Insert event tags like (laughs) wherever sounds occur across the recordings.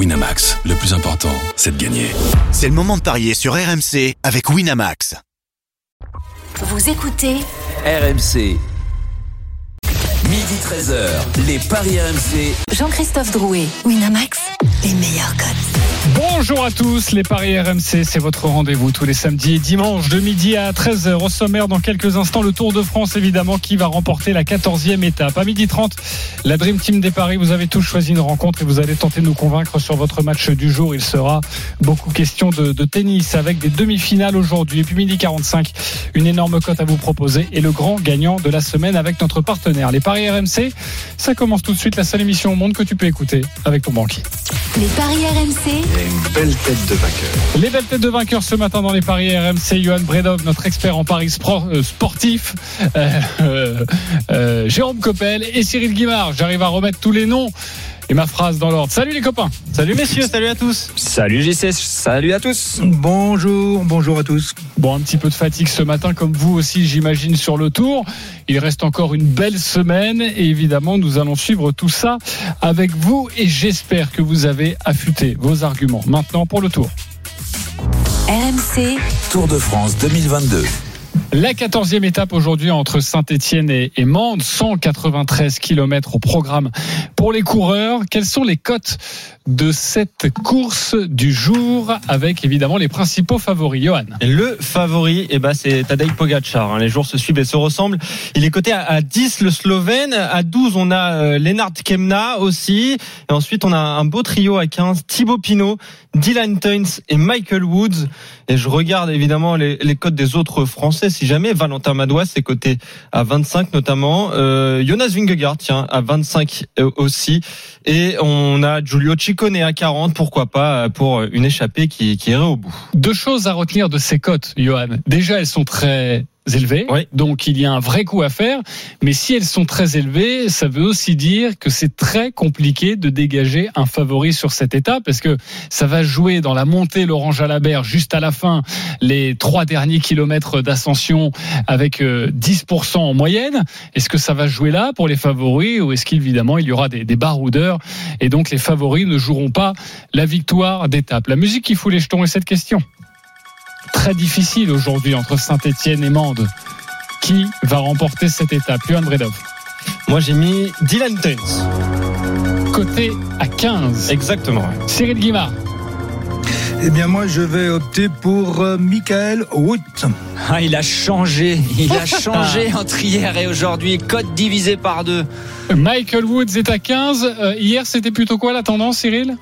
Winamax, le plus important, c'est de gagner. C'est le moment de parier sur RMC avec Winamax. Vous écoutez RMC. Midi 13h, les Paris RMC. Jean-Christophe Drouet, Winamax, les meilleurs codes. Bonjour à tous, les Paris RMC, c'est votre rendez-vous tous les samedis et dimanches de midi à 13h. Au sommaire, dans quelques instants, le Tour de France, évidemment, qui va remporter la 14e étape. À midi 30, la Dream Team des Paris, vous avez tous choisi une rencontre et vous allez tenter de nous convaincre sur votre match du jour. Il sera beaucoup question de, de tennis avec des demi-finales aujourd'hui. Et puis midi 45, une énorme cote à vous proposer et le grand gagnant de la semaine avec notre partenaire. Les Paris RMC, ça commence tout de suite, la seule émission au monde que tu peux écouter avec ton banquier. Les paris RMC, une belle tête de vainqueur. Les belles têtes de vainqueurs ce matin dans les paris RMC. Johan Bredov, notre expert en paris euh, sportif. Euh, euh, Jérôme Coppel et Cyril Guimard. J'arrive à remettre tous les noms et ma phrase dans l'ordre. Salut les copains. Salut messieurs, salut à tous. Salut JC, salut à tous. Bonjour, bonjour à tous. Bon, un petit peu de fatigue ce matin, comme vous aussi, j'imagine, sur le tour. Il reste encore une belle semaine et évidemment, nous allons suivre tout ça avec vous et j'espère que vous avez affûté vos arguments. Maintenant pour le tour. RMC, Tour de France 2022. La 14e étape aujourd'hui entre Saint-Etienne et, et Mende, 193 km au programme pour les coureurs. Quelles sont les cotes de cette course du jour avec évidemment les principaux favoris Johan? Le favori, eh ben, c'est Tadej Pogacar. hein. Les jours se suivent et se ressemblent. Il est coté à, à 10 le Slovène. À 12, on a euh, Lennart Kemna aussi. Et ensuite, on a un beau trio à 15. Thibaut Pinot, Dylan Tuns et Michael Woods. Et je regarde évidemment les, les cotes des autres Français. Si jamais Valentin Madouas est coté à 25 notamment. Euh, Jonas Vingegaard, tiens, à 25 euh, aussi. Et on a Giulio Ciccone à 40. Pourquoi pas euh, pour une échappée qui irait au bout. Deux choses à retenir de ces cotes, Johan. Déjà, elles sont très élevées, Oui. donc il y a un vrai coup à faire. Mais si elles sont très élevées, ça veut aussi dire que c'est très compliqué de dégager un favori sur cette étape, parce que ça va jouer dans la montée Laurent Jalabert juste à la fin, les trois derniers kilomètres d'ascension avec euh, 10% en moyenne. Est-ce que ça va jouer là pour les favoris ou est-ce qu'évidemment il y aura des, des baroudeurs et donc les favoris ne joueront pas la victoire d'étape? La musique qui fout les jetons est cette question très difficile aujourd'hui entre Saint-Etienne et Mende. Qui va remporter cette étape? Johan Bredov. Moi, j'ai mis Dylan Tuns. Côté à 15. Exactement. Cyril Guimard. Eh bien, moi, je vais opter pour euh, Michael Wood. Ah, il a changé. Il a (laughs) changé entre hier et aujourd'hui. Code divisé par deux. Michael Woods est à 15. Euh, hier, c'était plutôt quoi la tendance, Cyril?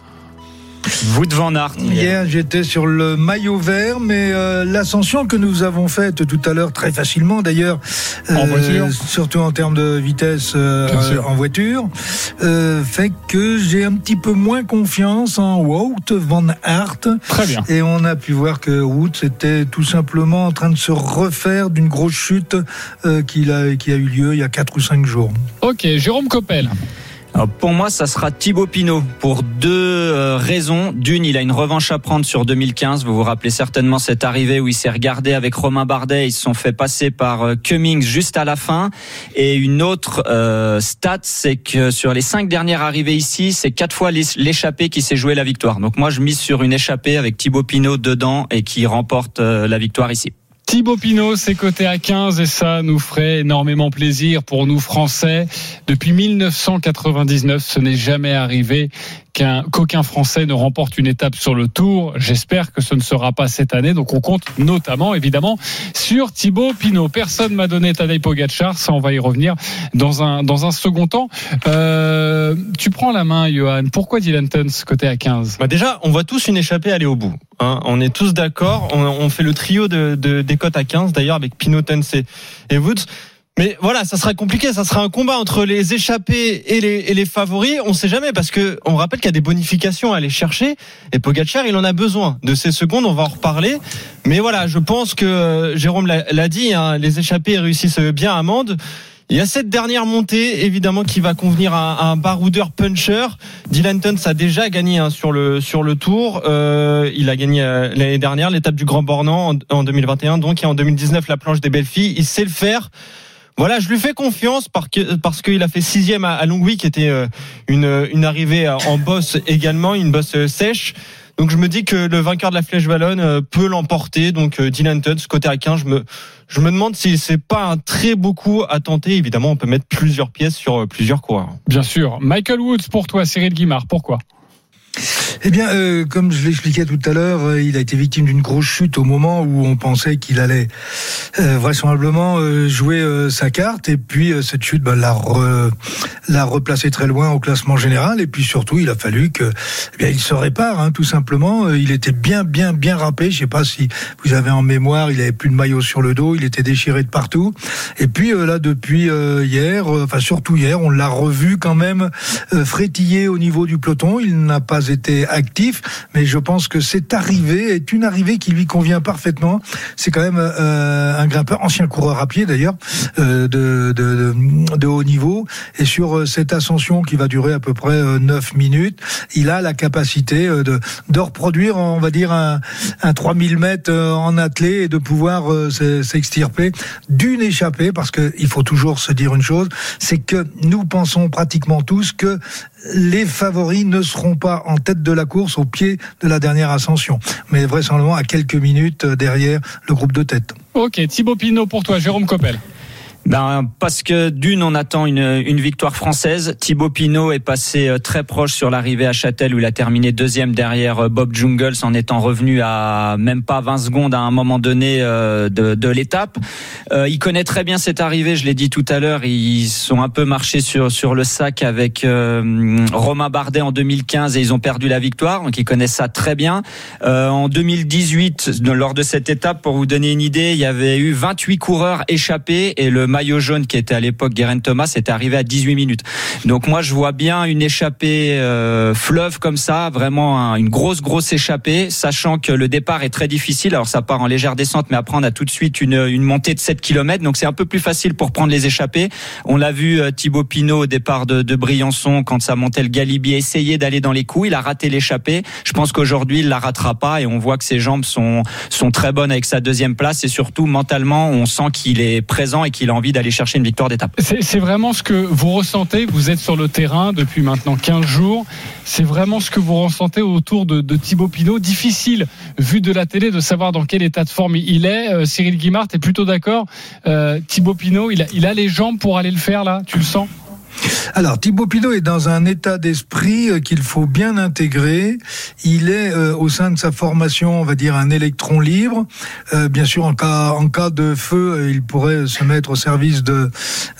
Wood Van Aert. Hier, j'étais sur le maillot vert, mais euh, l'ascension que nous avons faite tout à l'heure, très facilement d'ailleurs, En voiture. surtout en termes de vitesse euh, en voiture, euh, fait que j'ai un petit peu moins confiance en Wout Van Aert. Très bien. Et on a pu voir que Wout était tout simplement en train de se refaire d'une grosse chute euh, qu'il a, qui a eu lieu il y a 4 ou 5 jours. Ok, Jérôme Coppel. Pour moi, ça sera Thibaut Pinot pour deux euh, raisons. D'une, il a une revanche à prendre sur 2015. Vous vous rappelez certainement cette arrivée où il s'est regardé avec Romain Bardet. Ils se sont fait passer par euh, Cummings juste à la fin. Et une autre euh, stat, c'est que sur les cinq dernières arrivées ici, c'est quatre fois l'é- l'échappée qui s'est joué la victoire. Donc moi, je mise sur une échappée avec Thibaut Pinot dedans et qui remporte euh, la victoire ici. Thibaut Pinot, c'est coté à 15 et ça nous ferait énormément plaisir pour nous Français. Depuis 1999, ce n'est jamais arrivé qu'un qu'aucun Français ne remporte une étape sur le Tour. J'espère que ce ne sera pas cette année. Donc on compte notamment, évidemment, sur Thibaut Pinot. Personne m'a donné Tadej Pogacar. Ça, on va y revenir dans un dans un second temps. Euh, tu prends la main, Johan. Pourquoi Dylan Tuns côté à 15 Bah déjà, on voit tous une échappée aller au bout. hein. On est tous d'accord. On, fait le trio de, de- des cotes à 15, d'ailleurs, avec Pinot, Tuns et Woods. Mais voilà, ça sera compliqué. Ça sera un combat entre les échappés et les, et les favoris. On sait jamais parce que on rappelle qu'il y a des bonifications à aller chercher. Et Pogacar, il en a besoin de ces secondes. On va en reparler. Mais voilà, je pense que euh, Jérôme l'a dit. hein, les échappés réussissent bien à Mende. Il y a cette dernière montée, évidemment, qui va convenir à, à un baroudeur puncher. Dylan Tuns a déjà gagné hein, sur le sur le Tour. Euh, il a gagné euh, l'année dernière l'étape du Grand Bornand en, en 2021, donc et en 2019 la planche des belles filles. Il sait le faire. Voilà, je lui fais confiance parce qu'il a fait sixième à, Longwy, qui était euh, une une arrivée en bosse également, une bosse euh, sèche. Donc je me dis que le vainqueur de la Flèche Wallonne euh, peut l'emporter. Donc euh, Dylan Tubbs côté à 15, je me je me demande si c'est pas un très beau coup à tenter. Évidemment, on peut mettre plusieurs pièces sur euh, plusieurs coureurs. Bien sûr. Michael Woods pour toi, Cyril Guimard, pourquoi? Eh bien, euh, comme je l'expliquais tout à l'heure, euh, il a été victime d'une grosse chute au moment où on pensait qu'il allait euh, vraisemblablement jouer sa carte. Et puis, cette chute bah, l'a, re- l'a replacé très loin au classement général. Et puis, surtout, il a fallu que, eh bien, il se répare, hein, tout simplement. Il était bien, bien, bien râpé. Je sais pas si vous avez en mémoire, il avait plus de maillot sur le dos, il était déchiré de partout. Et puis, là, depuis hier, enfin, surtout hier, on l'a revu quand même frétiller au niveau du peloton. Il n'a pas été actif, mais je pense que cette arrivée est une arrivée qui lui convient parfaitement. C'est quand même euh, un grimpeur, ancien coureur à pied d'ailleurs, euh, de, haut niveau. Et sur euh, cette ascension qui va durer à peu près euh, 9 minutes, il a la capacité de, reproduire, on va dire, un, un 3000 mètres en attelé et de pouvoir s'e- s'extirper d'une échappée, parce qu'il faut toujours se dire une chose, c'est que nous pensons pratiquement tous que les favoris ne seront pas en tête de la course au pied de la dernière ascension, mais vraisemblablement à quelques minutes euh, derrière le groupe de tête. Ok, Thibaut Pinot pour toi, Jérôme. Ben, parce que d'une, on attend une, une victoire française. Thibaut Pinot est passé euh, très proche sur l'arrivée à Châtel où il a terminé deuxième derrière euh, Bob Jungles en étant revenu à même pas 20 secondes à un moment donné euh, de, de l'étape. Euh, il connaît très bien cette arrivée, je l'ai dit tout à l'heure. Ils sont un peu marchés sur, sur le sac avec Romain Bardet en 2015 et ils ont perdu la victoire. Donc ils connaissent ça très bien. Euh, en 2018, de- lors de cette étape, pour vous donner une idée, il y avait eu 28 coureurs échappés et le maillot jaune qui était à l'époque Guerin Thomas était arrivé à 18 minutes. Donc moi je vois bien une échappée euh, fleuve comme ça, vraiment un- une grosse grosse échappée, sachant que le départ est très difficile. Alors ça part en légère descente, mais après on a tout de suite une, montée de 7 km, donc c'est un peu plus facile pour prendre les échappées. On l'a vu euh, Thibaut Pinot au départ de, de Briançon quand ça montait le Galibier essayer d'aller dans les coups, il a raté l'échappée. Je pense qu'aujourd'hui il la ratera pas et on voit que ses jambes sont sont très bonnes avec sa deuxième place et surtout mentalement on sent qu'il est présent et qu'il a envie d'aller chercher une victoire d'étape. C'est vraiment ce que vous ressentez. Vous êtes sur le terrain depuis maintenant 15 jours. C'est vraiment ce que vous ressentez autour de, Thibaut Pinot. Difficile, vu de la télé, de savoir dans quel état de forme il est. Euh, Cyril Guimard, est plutôt d'accord. Euh, Thibaut Pinot, il a les jambes pour aller le faire là. Tu le sens? Alors Thibaut Pinot est dans un état d'esprit euh, qu'il faut bien intégrer. Il est euh, au sein de sa formation, on va dire, un électron libre. Euh, bien sûr, en cas en cas de feu, il pourrait se mettre au service de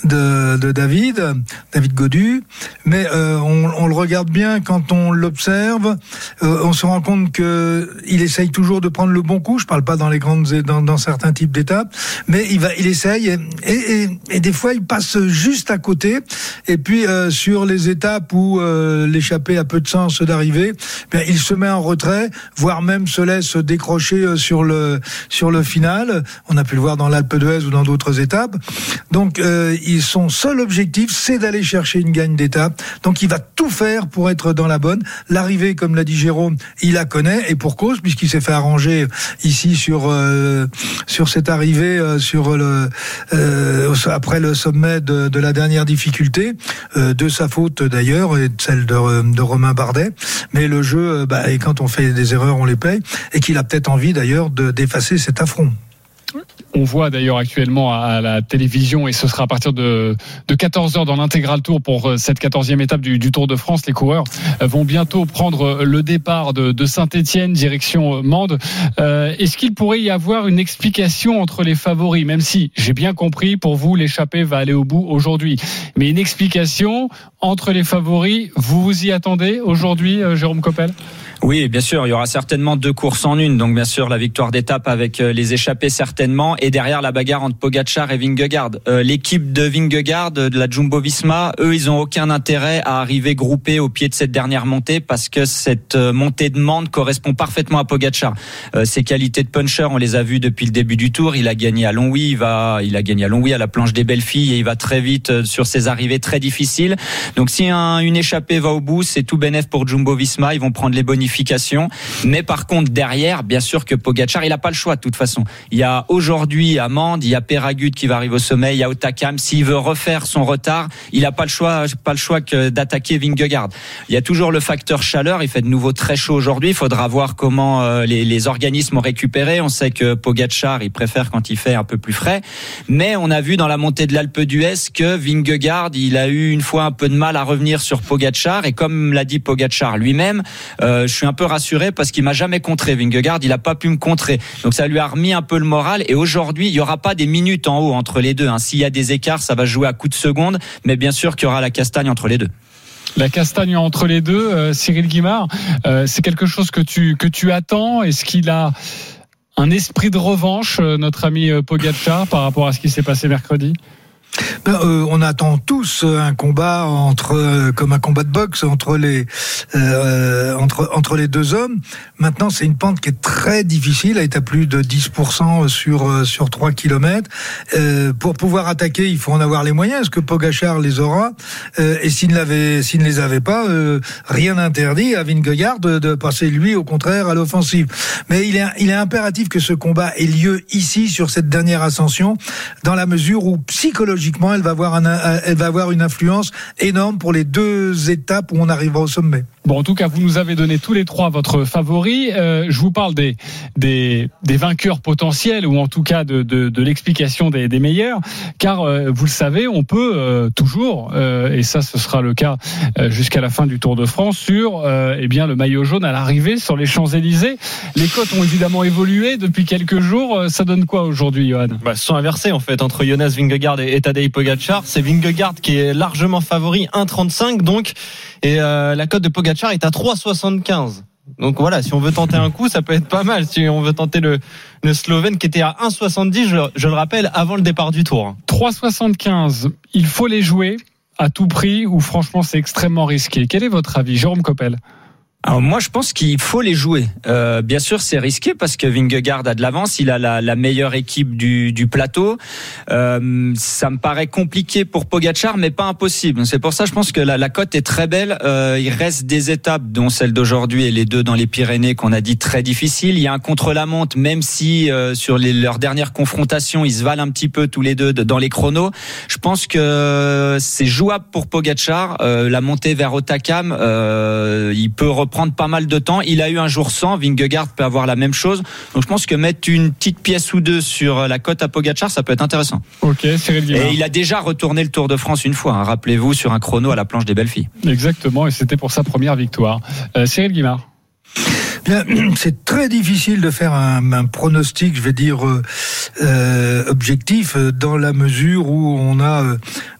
de, David, David Godu. Mais on, le regarde bien quand on l'observe. on se rend compte que il essaye toujours de prendre le bon coup. Je parle pas dans les grandes dans, dans certains types d'étapes, mais il va il essaye et des fois il passe juste à côté. Et puis euh, sur les étapes où euh, a peu de sens d'arriver, ben, il se met en retrait, voire même se laisse décrocher euh, sur le sur le final. On a pu le voir dans l'Alpe d'Huez ou dans d'autres étapes. Donc euh, son seul objectif, c'est d'aller chercher une gagne d'étape. Donc il va tout faire pour être dans la bonne. L'arrivée, comme l'a dit Jérôme, il la connaît et pour cause puisqu'il s'est fait arranger ici sur euh, sur cette arrivée euh, sur le euh, après le sommet de, de la dernière difficulté euh, de sa faute d'ailleurs et celle de, de Romain Bardet. Mais le jeu, euh, bah, et quand on fait des erreurs, on les paye et qu'il a peut-être envie d'ailleurs de d'effacer cet affront. On voit d'ailleurs actuellement à la télévision, et ce sera à partir de, de 14h dans l'intégral tour pour euh, cette 14e étape du, du Tour de France. Les coureurs euh, vont bientôt prendre le départ de, de Saint-Etienne, direction euh, Mende. Euh, Est-ce qu'il pourrait y avoir une explication entre les favoris, même si j'ai bien compris, pour vous, l'échappée va aller au bout aujourd'hui. Mais une explication entre les favoris, vous vous y attendez aujourd'hui, euh, Jérôme Coppel? Oui, bien sûr, il y aura certainement deux courses en une. Donc bien sûr, la victoire d'étape avec euh, les échappés certainement, et derrière la bagarre entre Pogacar et Vingegaard. Euh, L'équipe de Vingegaard, de la Jumbo-Visma, eux, ils ont aucun intérêt à arriver groupés au pied de cette dernière montée parce que cette euh, montée de Mende correspond parfaitement à Pogacar. Euh, ses qualités de puncher, on les a vues depuis le début du Tour. Il a gagné à Longwy, il va, il a gagné à Longwy à la planche des belles filles et il va très vite euh, sur ses arrivées très difficiles. Donc si un, une échappée va au bout, c'est tout bénef pour Jumbo-Visma. Ils vont prendre les bonifications. Mais par contre, derrière, bien sûr que Pogacar, il n'a pas le choix de toute façon. Il y a aujourd'hui Mende, il y a Péragut qui va arriver au sommet, il y a Otakam. S'il veut refaire son retard, il n'a pas le choix, pas le choix que d'attaquer Vingegaard. Il y a toujours le facteur chaleur. Il fait de nouveau très chaud aujourd'hui. Il faudra voir comment euh, les, organismes ont récupéré. On sait que Pogacar, il préfère quand il fait un peu plus frais. Mais on a vu dans la montée de l'Alpe d'Huez que Vingegaard, il a eu une fois un peu de mal à revenir sur Pogacar. Et comme l'a dit Pogacar lui-même, euh, suis un peu rassuré parce qu'il m'a jamais contré. Vingegaard, il a pas pu me contrer. Donc ça lui a remis un peu le moral. Et aujourd'hui, il y aura pas des minutes en haut entre les deux. Hein. S'il y a des écarts, ça va jouer à coups de seconde. Mais bien sûr qu'il y aura la castagne entre les deux. La castagne entre les deux, euh, Cyril Guimard, euh, c'est quelque chose que tu que tu attends. Est-ce qu'il a un esprit de revanche, euh, notre ami Pogacar, par rapport à ce qui s'est passé mercredi? Ben, euh, on attend tous un combat entre, euh, comme un combat de boxe entre les euh, entre entre les deux hommes. Maintenant, c'est une pente qui est très difficile. Elle est à plus de 10% sur euh, sur 3 km. pour pouvoir attaquer, il faut en avoir les moyens. Est-ce que Pogachar les aura Et s'il ne s'il ne les avait pas, rien n'interdit à Vingegaard de, de, passer lui, au contraire, à l'offensive. Mais il est il est impératif que ce combat ait lieu ici sur cette dernière ascension, dans la mesure où psychologiquement elle va avoir un, elle va avoir une influence énorme pour les deux étapes où on arrivera au sommet. Bon, en tout cas, vous nous avez donné tous les trois votre favori. Euh, je vous parle des, des, des, vainqueurs potentiels ou en tout cas de, de, de l'explication des, des, meilleurs, car euh, vous le savez, on peut euh, toujours, euh, et ça ce sera le cas euh, jusqu'à la fin du Tour de France, sur eh bien le maillot jaune à l'arrivée sur les Champs Élysées. Les cotes ont évidemment évolué depuis quelques jours. Ça donne quoi aujourd'hui, Johan? Bah, Sont inversés en fait entre Jonas Vingegaard et Pogacar. C'est Vingegaard qui est largement favori, 1,35 donc, et la cote de Pogacar est à 3,75. Donc voilà, si on veut tenter un coup, ça peut être pas mal. Si on veut tenter le, le Slovène qui était à 1,70, je, je, le rappelle, avant le départ du tour. 3,75, il faut les jouer à tout prix ou franchement c'est extrêmement risqué. Quel est votre avis, Jérôme Coppel? Alors moi, je pense qu'il faut les jouer. Euh, bien sûr, c'est risqué parce que Vingegaard a de l'avance, il a la, la, meilleure équipe du, du plateau. Euh, ça me paraît compliqué pour Pogachar, mais pas impossible. C'est pour ça, je pense que la, la cote est très belle. Euh, il reste des étapes, dont celle d'aujourd'hui et les deux dans les Pyrénées, qu'on a dit très difficiles. Il y a un contre-la-montre, même si euh, sur les, leurs dernières confrontations, ils se valent un petit peu tous les deux dans les chronos. Je pense que c'est jouable pour Pogachar. Euh, la montée vers Otakam, euh, il peut prendre pas mal de temps. Il a eu un jour sans. Vingegaard peut avoir la même chose. Donc je pense que mettre une petite pièce ou deux sur la cote à Pogachar, ça peut être intéressant. Ok, Cyril Et il a déjà retourné le Tour de France une fois. Hein. Rappelez-vous sur un chrono à la planche des belles filles. Exactement, et c'était pour sa première victoire. Euh, Cyril Guimard. (clears throat) C'est très difficile de faire un, pronostic, je vais dire, euh, euh, objectif, dans la mesure où on a euh,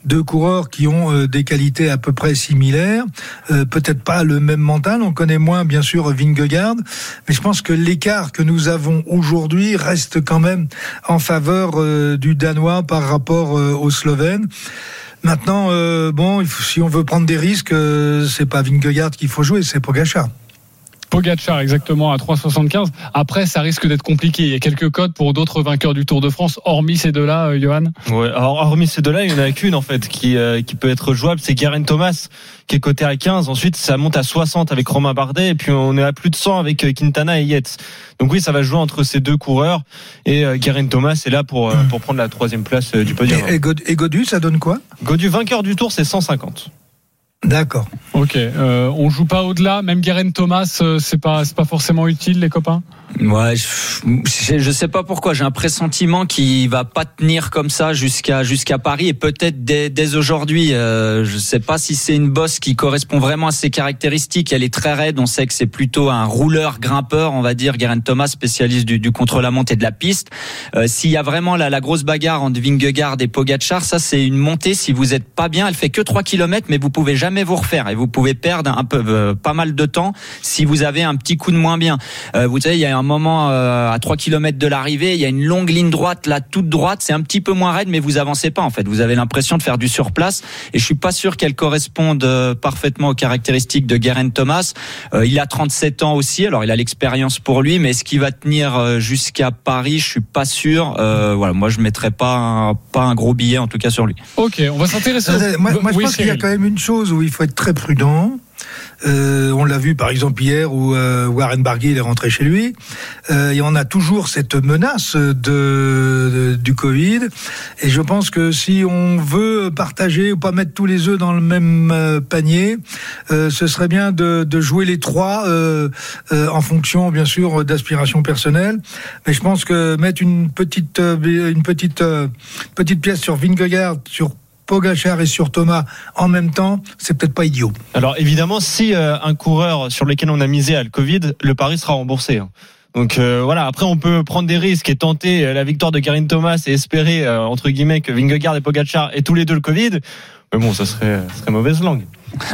deux coureurs qui ont euh, des qualités à peu près similaires. Euh, Peut-être pas le même mental, on connaît moins bien sûr Vingegaard, mais je pense que l'écart que nous avons aujourd'hui reste quand même en faveur euh, du Danois par rapport au Slovène. Maintenant, bon, si on veut prendre des risques, c'est pas Vingegaard qu'il faut jouer, c'est Pogacar. Pogachar exactement à 3,75. Après, ça risque d'être compliqué. Il y a quelques codes pour d'autres vainqueurs du Tour de France, hormis ces deux-là, euh, Johan. Ouais, alors hormis ces deux-là, il y en a qu'une en fait qui euh, qui peut être jouable, c'est Garen Thomas qui est coté à 15. Ensuite, ça monte à 60 avec Romain Bardet et puis on est à plus de 100 avec euh, Quintana et Yates. Donc oui, ça va jouer entre ces deux coureurs et euh, Garen Thomas est là pour euh, pour prendre la troisième place du podium. Et, et, God, et Godu, ça donne quoi? Godu vainqueur du Tour, c'est 150. D'accord. Ok. Euh, on joue pas au-delà. Même Guérin Thomas, euh, c'est pas c'est pas forcément utile, les copains? Ouais, je, je sais pas pourquoi. J'ai un pressentiment qui va pas tenir comme ça jusqu'à jusqu'à Paris et peut-être dès, dès aujourd'hui. Euh, je sais pas si c'est une bosse qui correspond vraiment à ses caractéristiques. Elle est très raide. On sait que c'est plutôt un rouleur grimpeur, on va dire. Guérin Thomas, spécialiste du, du contre-la-montre et de la piste. Euh, S'il y a vraiment la, la grosse bagarre entre Vingegaard et Pogacar, ça c'est une montée. Si vous êtes pas bien, elle fait que 3 km, mais vous pouvez jamais vous refaire et vous pouvez perdre un peu euh, pas mal de temps si vous avez un petit coup de moins bien. Euh, vous savez, il y a un moment euh, à 3 km de l'arrivée, il y a une longue ligne droite là toute droite, c'est un petit peu moins raide mais vous avancez pas en fait. Vous avez l'impression de faire du surplace et je suis pas sûr qu'elle corresponde euh, parfaitement aux caractéristiques de Guerin Thomas. Euh, il a 37 ans aussi, alors il a l'expérience pour lui mais est-ce qu'il va tenir euh, jusqu'à Paris, je suis pas sûr. voilà, moi je mettrais pas un, pas un gros billet en tout cas sur lui. OK, on va s'intéresser Moi, moi je oui, pense qu'il y a quand même une chose où il faut être très prudent Euh, on l'a vu par exemple hier où euh, Warren Barguil est rentré chez lui. Euh, et on a toujours cette menace de, du Covid. Et je pense que si on veut partager ou pas mettre tous les œufs dans le même euh, panier, ce serait bien de, de jouer les trois en fonction bien sûr d'aspirations personnelles. Mais je pense que mettre une petite une petite petite pièce sur Vingegaard, sur Pogachar et sur Thomas en même temps, c'est peut-être pas idiot. Alors évidemment, si euh, un coureur sur lequel on a misé a le Covid, le pari sera remboursé. hein. Donc euh, voilà, après on peut prendre des risques et tenter euh, la victoire de Karin Thomas et espérer euh, entre guillemets que Vingegaard et Pogacar aient tous les deux le Covid. Mais bon, ça serait, ça serait mauvaise langue. (laughs)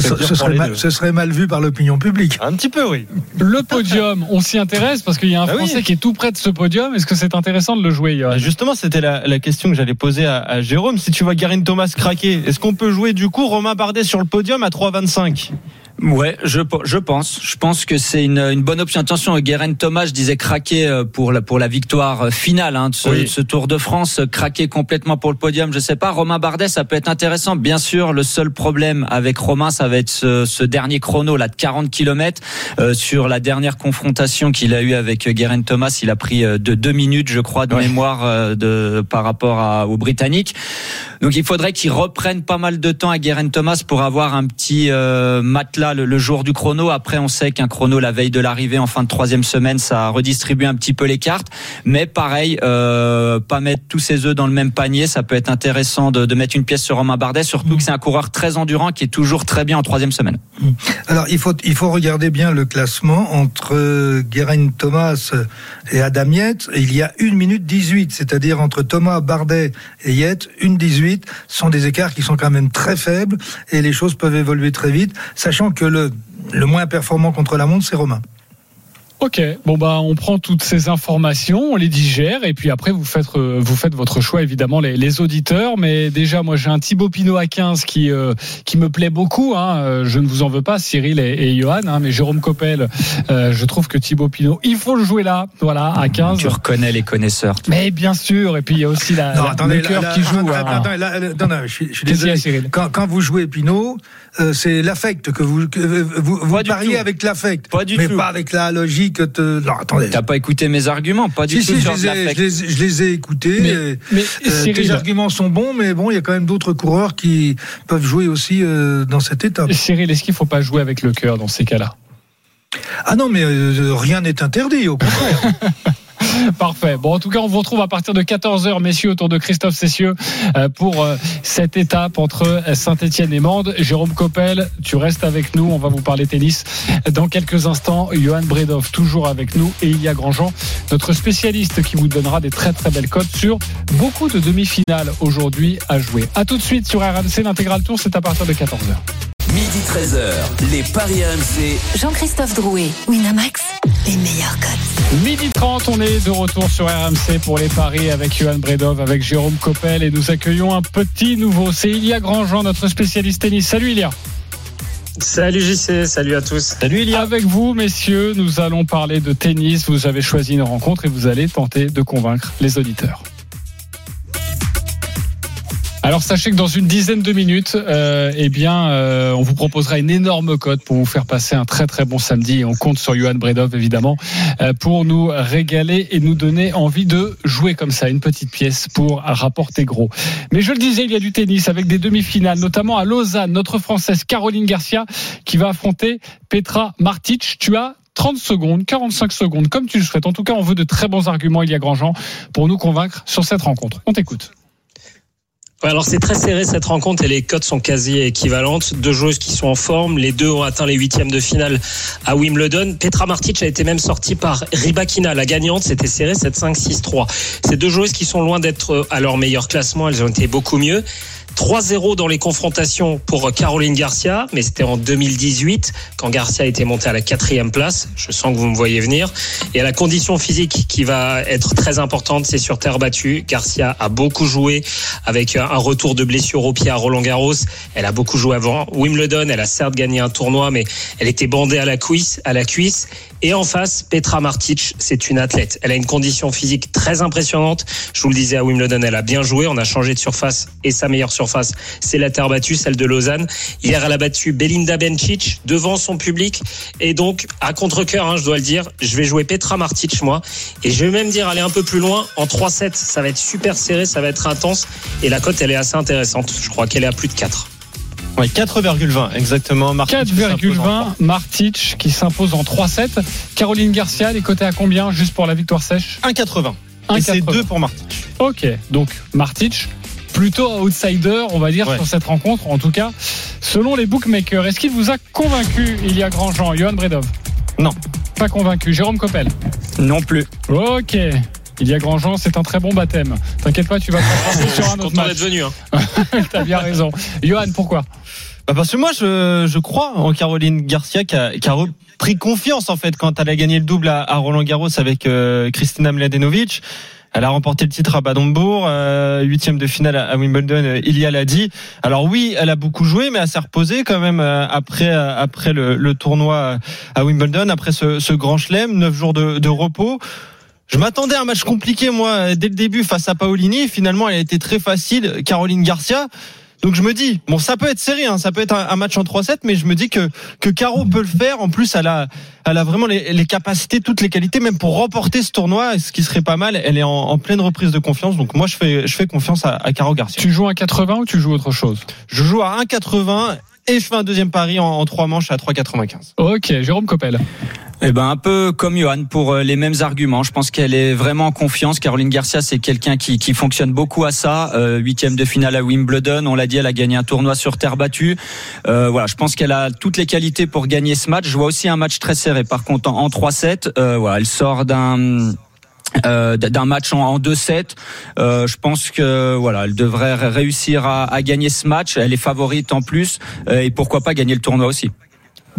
Ce, serait mal, deux. ce serait mal vu par l'opinion publique. Un petit peu, oui. Le podium, on s'y intéresse parce qu'il y a un Ah oui. Français qui est tout près de ce podium. Est-ce que c'est intéressant de le jouer, Bah, Justement, c'était la, la question que j'allais poser à, à Jérôme. Si tu vois Garin Thomas craquer, est-ce qu'on peut jouer du coup Romain Bardet sur le podium à 3,25 Ouais, je, je pense. Je pense que c'est une, une bonne option. Attention, Guérin Thomas, je disais craquer euh, pour la, pour la victoire euh, finale hein, de, ce, Oui. de ce Tour de France, euh, craquer complètement pour le podium. Je sais pas. Romain Bardet, ça peut être intéressant. Bien sûr, le seul problème avec Romain, ça va être ce, ce dernier chrono là de 40 km sur la dernière confrontation qu'il a eu avec euh, Guérin Thomas. Il a pris euh, de deux minutes, je crois, de Ouais. mémoire euh, de par rapport à, aux Britanniques. Donc il faudrait qu'il reprenne pas mal de temps à Guérin Thomas pour avoir un petit euh, matelas le, jour du chrono. Après, on sait qu'un chrono la veille de l'arrivée en fin de troisième semaine, ça redistribue un petit peu les cartes. Mais pareil, euh, pas mettre tous ses œufs dans le même panier. Ça peut être intéressant de, mettre une pièce sur Romain Bardet, surtout que c'est un coureur très endurant qui est toujours très bien en troisième semaine. Alors il faut il faut regarder bien le classement entre euh, Guérin Thomas et Adam Yates. Il y a une minute 18, c'est-à-dire entre Thomas Bardet et Yates, une 18 Ce sont des écarts qui sont quand même très faibles et les choses peuvent évoluer très vite, sachant que le le moins performant contre la montre, c'est Romain. Ok, bon bah on prend toutes ces informations, on les digère et puis après vous faites euh, vous faites votre choix évidemment les, les auditeurs. Mais déjà moi j'ai un Thibaut Pinot à 15 qui euh, qui me plaît beaucoup. Hein. Euh, Je ne vous en veux pas Cyril et, et Johan, hein, mais Jérôme Coppel, euh, je trouve que Thibaut Pinot il faut le jouer là, voilà à 15. Tu reconnais les connaisseurs. Mais bien sûr et puis il y a aussi la, Non, la- attendez, le cœur qui joue. attends, hein. attends, là, là, non, non, je suis, je désolé. Cyril? Quand, quand vous jouez Pinot, euh, c'est l'affect que vous que vous, vous du pariez tout. avec l'affect, Pas du mais tout. pas avec la logique. De... Non, attendez. T'as pas écouté mes arguments, pas du Si, tout si, je les, ai, je, les, je les ai écoutés. Mais- et, Mais euh, tes arguments sont bons, mais bon, il y a quand même d'autres coureurs qui peuvent jouer aussi euh, dans cette étape. Cyril, est-ce qu'il faut pas jouer avec le cœur dans ces cas-là? Ah non, mais euh, rien n'est interdit, au contraire. (laughs) (laughs) Parfait. Bon, en tout cas, on vous retrouve à partir de 14h, messieurs, autour de Christophe Cessieux, euh, pour euh, cette étape entre Saint-Etienne et Mende. Jérôme Coppel, tu restes avec nous. On va vous parler tennis dans quelques instants. Johan Bredov, toujours avec nous. Et Ilia Grandjean, notre spécialiste qui vous donnera des très très belles cotes sur beaucoup de demi-finales aujourd'hui à jouer. À tout de suite sur RMC. L'intégral tour, c'est à partir de 14h. Midi 13h, les Paris RMC. Jean-Christophe Drouet, Winamax, les meilleurs codes. Midi 30, on est de retour sur RMC pour les paris avec Johan Bredov, avec Jérôme Coppel et nous accueillons un petit nouveau. C'est Ilia Grandjean, notre spécialiste tennis. Salut Ilia. Salut JC, salut à tous. Salut Elia. Avec vous, messieurs, nous allons parler de tennis. Vous avez choisi une rencontre et vous allez tenter de convaincre les auditeurs. Alors sachez que dans une dizaine de minutes, euh, eh bien, euh, on vous proposera une énorme cote pour vous faire passer un très très bon samedi. Et on compte sur Johan Bredov évidemment euh, pour nous régaler et nous donner envie de jouer comme ça, une petite pièce pour rapporter gros. Mais je le disais, il y a du tennis avec des demi-finales, notamment à Lausanne. Notre française Caroline Garcia qui va affronter Petra Martic. Tu as 30 secondes, 45 secondes, comme tu le souhaites. En tout cas, on veut de très bons arguments, il y a Grandjean, pour nous convaincre sur cette rencontre. On t'écoute. Alors c'est très serré cette rencontre et les cotes sont quasi équivalentes. Deux joueuses qui sont en forme, les deux ont atteint les huitièmes de finale à Wimbledon. Petra Martic a été même sortie par Ribakina, la gagnante. C'était serré 7-5, 6-3. Ces deux joueuses qui sont loin d'être à leur meilleur classement, elles ont été beaucoup mieux. 3-0 dans les confrontations pour Caroline Garcia, mais c'était en 2018 quand Garcia était montée à la quatrième place. Je sens que vous me voyez venir. Et à la condition physique qui va être très importante, c'est sur terre battue. Garcia a beaucoup joué avec un retour de blessure au pied à Roland Garros. Elle a beaucoup joué avant Wimbledon. Elle a certes gagné un tournoi, mais elle était bandée à la cuisse, à la cuisse. Et en face, Petra Martic, c'est une athlète. Elle a une condition physique très impressionnante. Je vous le disais à Wimbledon, elle a bien joué. On a changé de surface et sa meilleure surface face, c'est la terre battue, celle de Lausanne. Hier, elle a battu Belinda Bencic devant son public. Et donc, à contre-cœur, hein, je dois le dire, je vais jouer Petra Martic, moi. Et je vais même dire aller un peu plus loin en 3-7. Ça va être super serré, ça va être intense. Et la cote, elle est assez intéressante. Je crois qu'elle est à plus de 4. Ouais, 4,20 exactement. Martic qui s'impose en 4,20 Martic qui s'impose en 3-7. Caroline Garcia, les cotés à combien juste pour la victoire sèche? 1,80. Et c'est 2 pour Martic. Ok, donc Martic, plutôt outsider, on va dire, Ouais. sur cette rencontre. En tout cas, selon les bookmakers, est-ce qu'il vous a convaincu, il y a Grandjean, Johan Bredov? Non. Pas convaincu. Jérôme Coppel? Non plus. Ok. Il y a Grandjean, c'est un très bon baptême. T'inquiète pas, tu vas te sur un autre match. d'être venu. Hein. (laughs) T'as bien raison. Johan, pourquoi? Bah parce que moi, je, je crois en Caroline Garcia qui a, qui a repris confiance en fait quand elle a gagné le double à, à Roland Garros avec euh, Kristina Mladenovic. Elle a remporté le titre à Badombourg, euh, huitième de finale à, à Wimbledon. euh, Ilia l'a dit. Alors oui, elle a beaucoup joué, mais elle s'est reposée quand même euh, après euh, après le, le tournoi à Wimbledon, après ce, ce grand chelem, neuf jours de, de repos. Je m'attendais à un match compliqué moi dès le début face à Paolini. Finalement, elle a été très facile. Caroline Garcia. Donc je me dis, bon, ça peut être serré, hein, ça peut être un, match en 3-7, mais je me dis que que Caro peut le faire. En plus, elle a, elle a vraiment les, les capacités, toutes les qualités, même pour remporter ce tournoi, ce qui serait pas mal. Elle est en, en pleine reprise de confiance, donc moi je fais, je fais confiance à, à Caro Garcia. Tu joues à 80 ou tu joues autre chose? Je joue à 1,80 et je fais un deuxième pari en, en trois manches à 3,95. Ok, Jérôme Coppel. Eh ben un peu comme Johan pour euh, les mêmes arguments. Je pense qu'elle est vraiment en confiance. Caroline Garcia, c'est quelqu'un qui, qui fonctionne beaucoup à ça. Euh, Huitième de finale à Wimbledon, on l'a dit, elle a gagné un tournoi sur terre battue. Euh, voilà, je pense qu'elle a toutes les qualités pour gagner ce match. Je vois aussi un match très serré. Par contre, en, en 3-7, euh, voilà, elle sort d'un euh, d'un match en, en 2-7. Euh, je pense que voilà, elle devrait ré- réussir à, à gagner ce match. Elle est favorite en plus euh, et pourquoi pas gagner le tournoi aussi.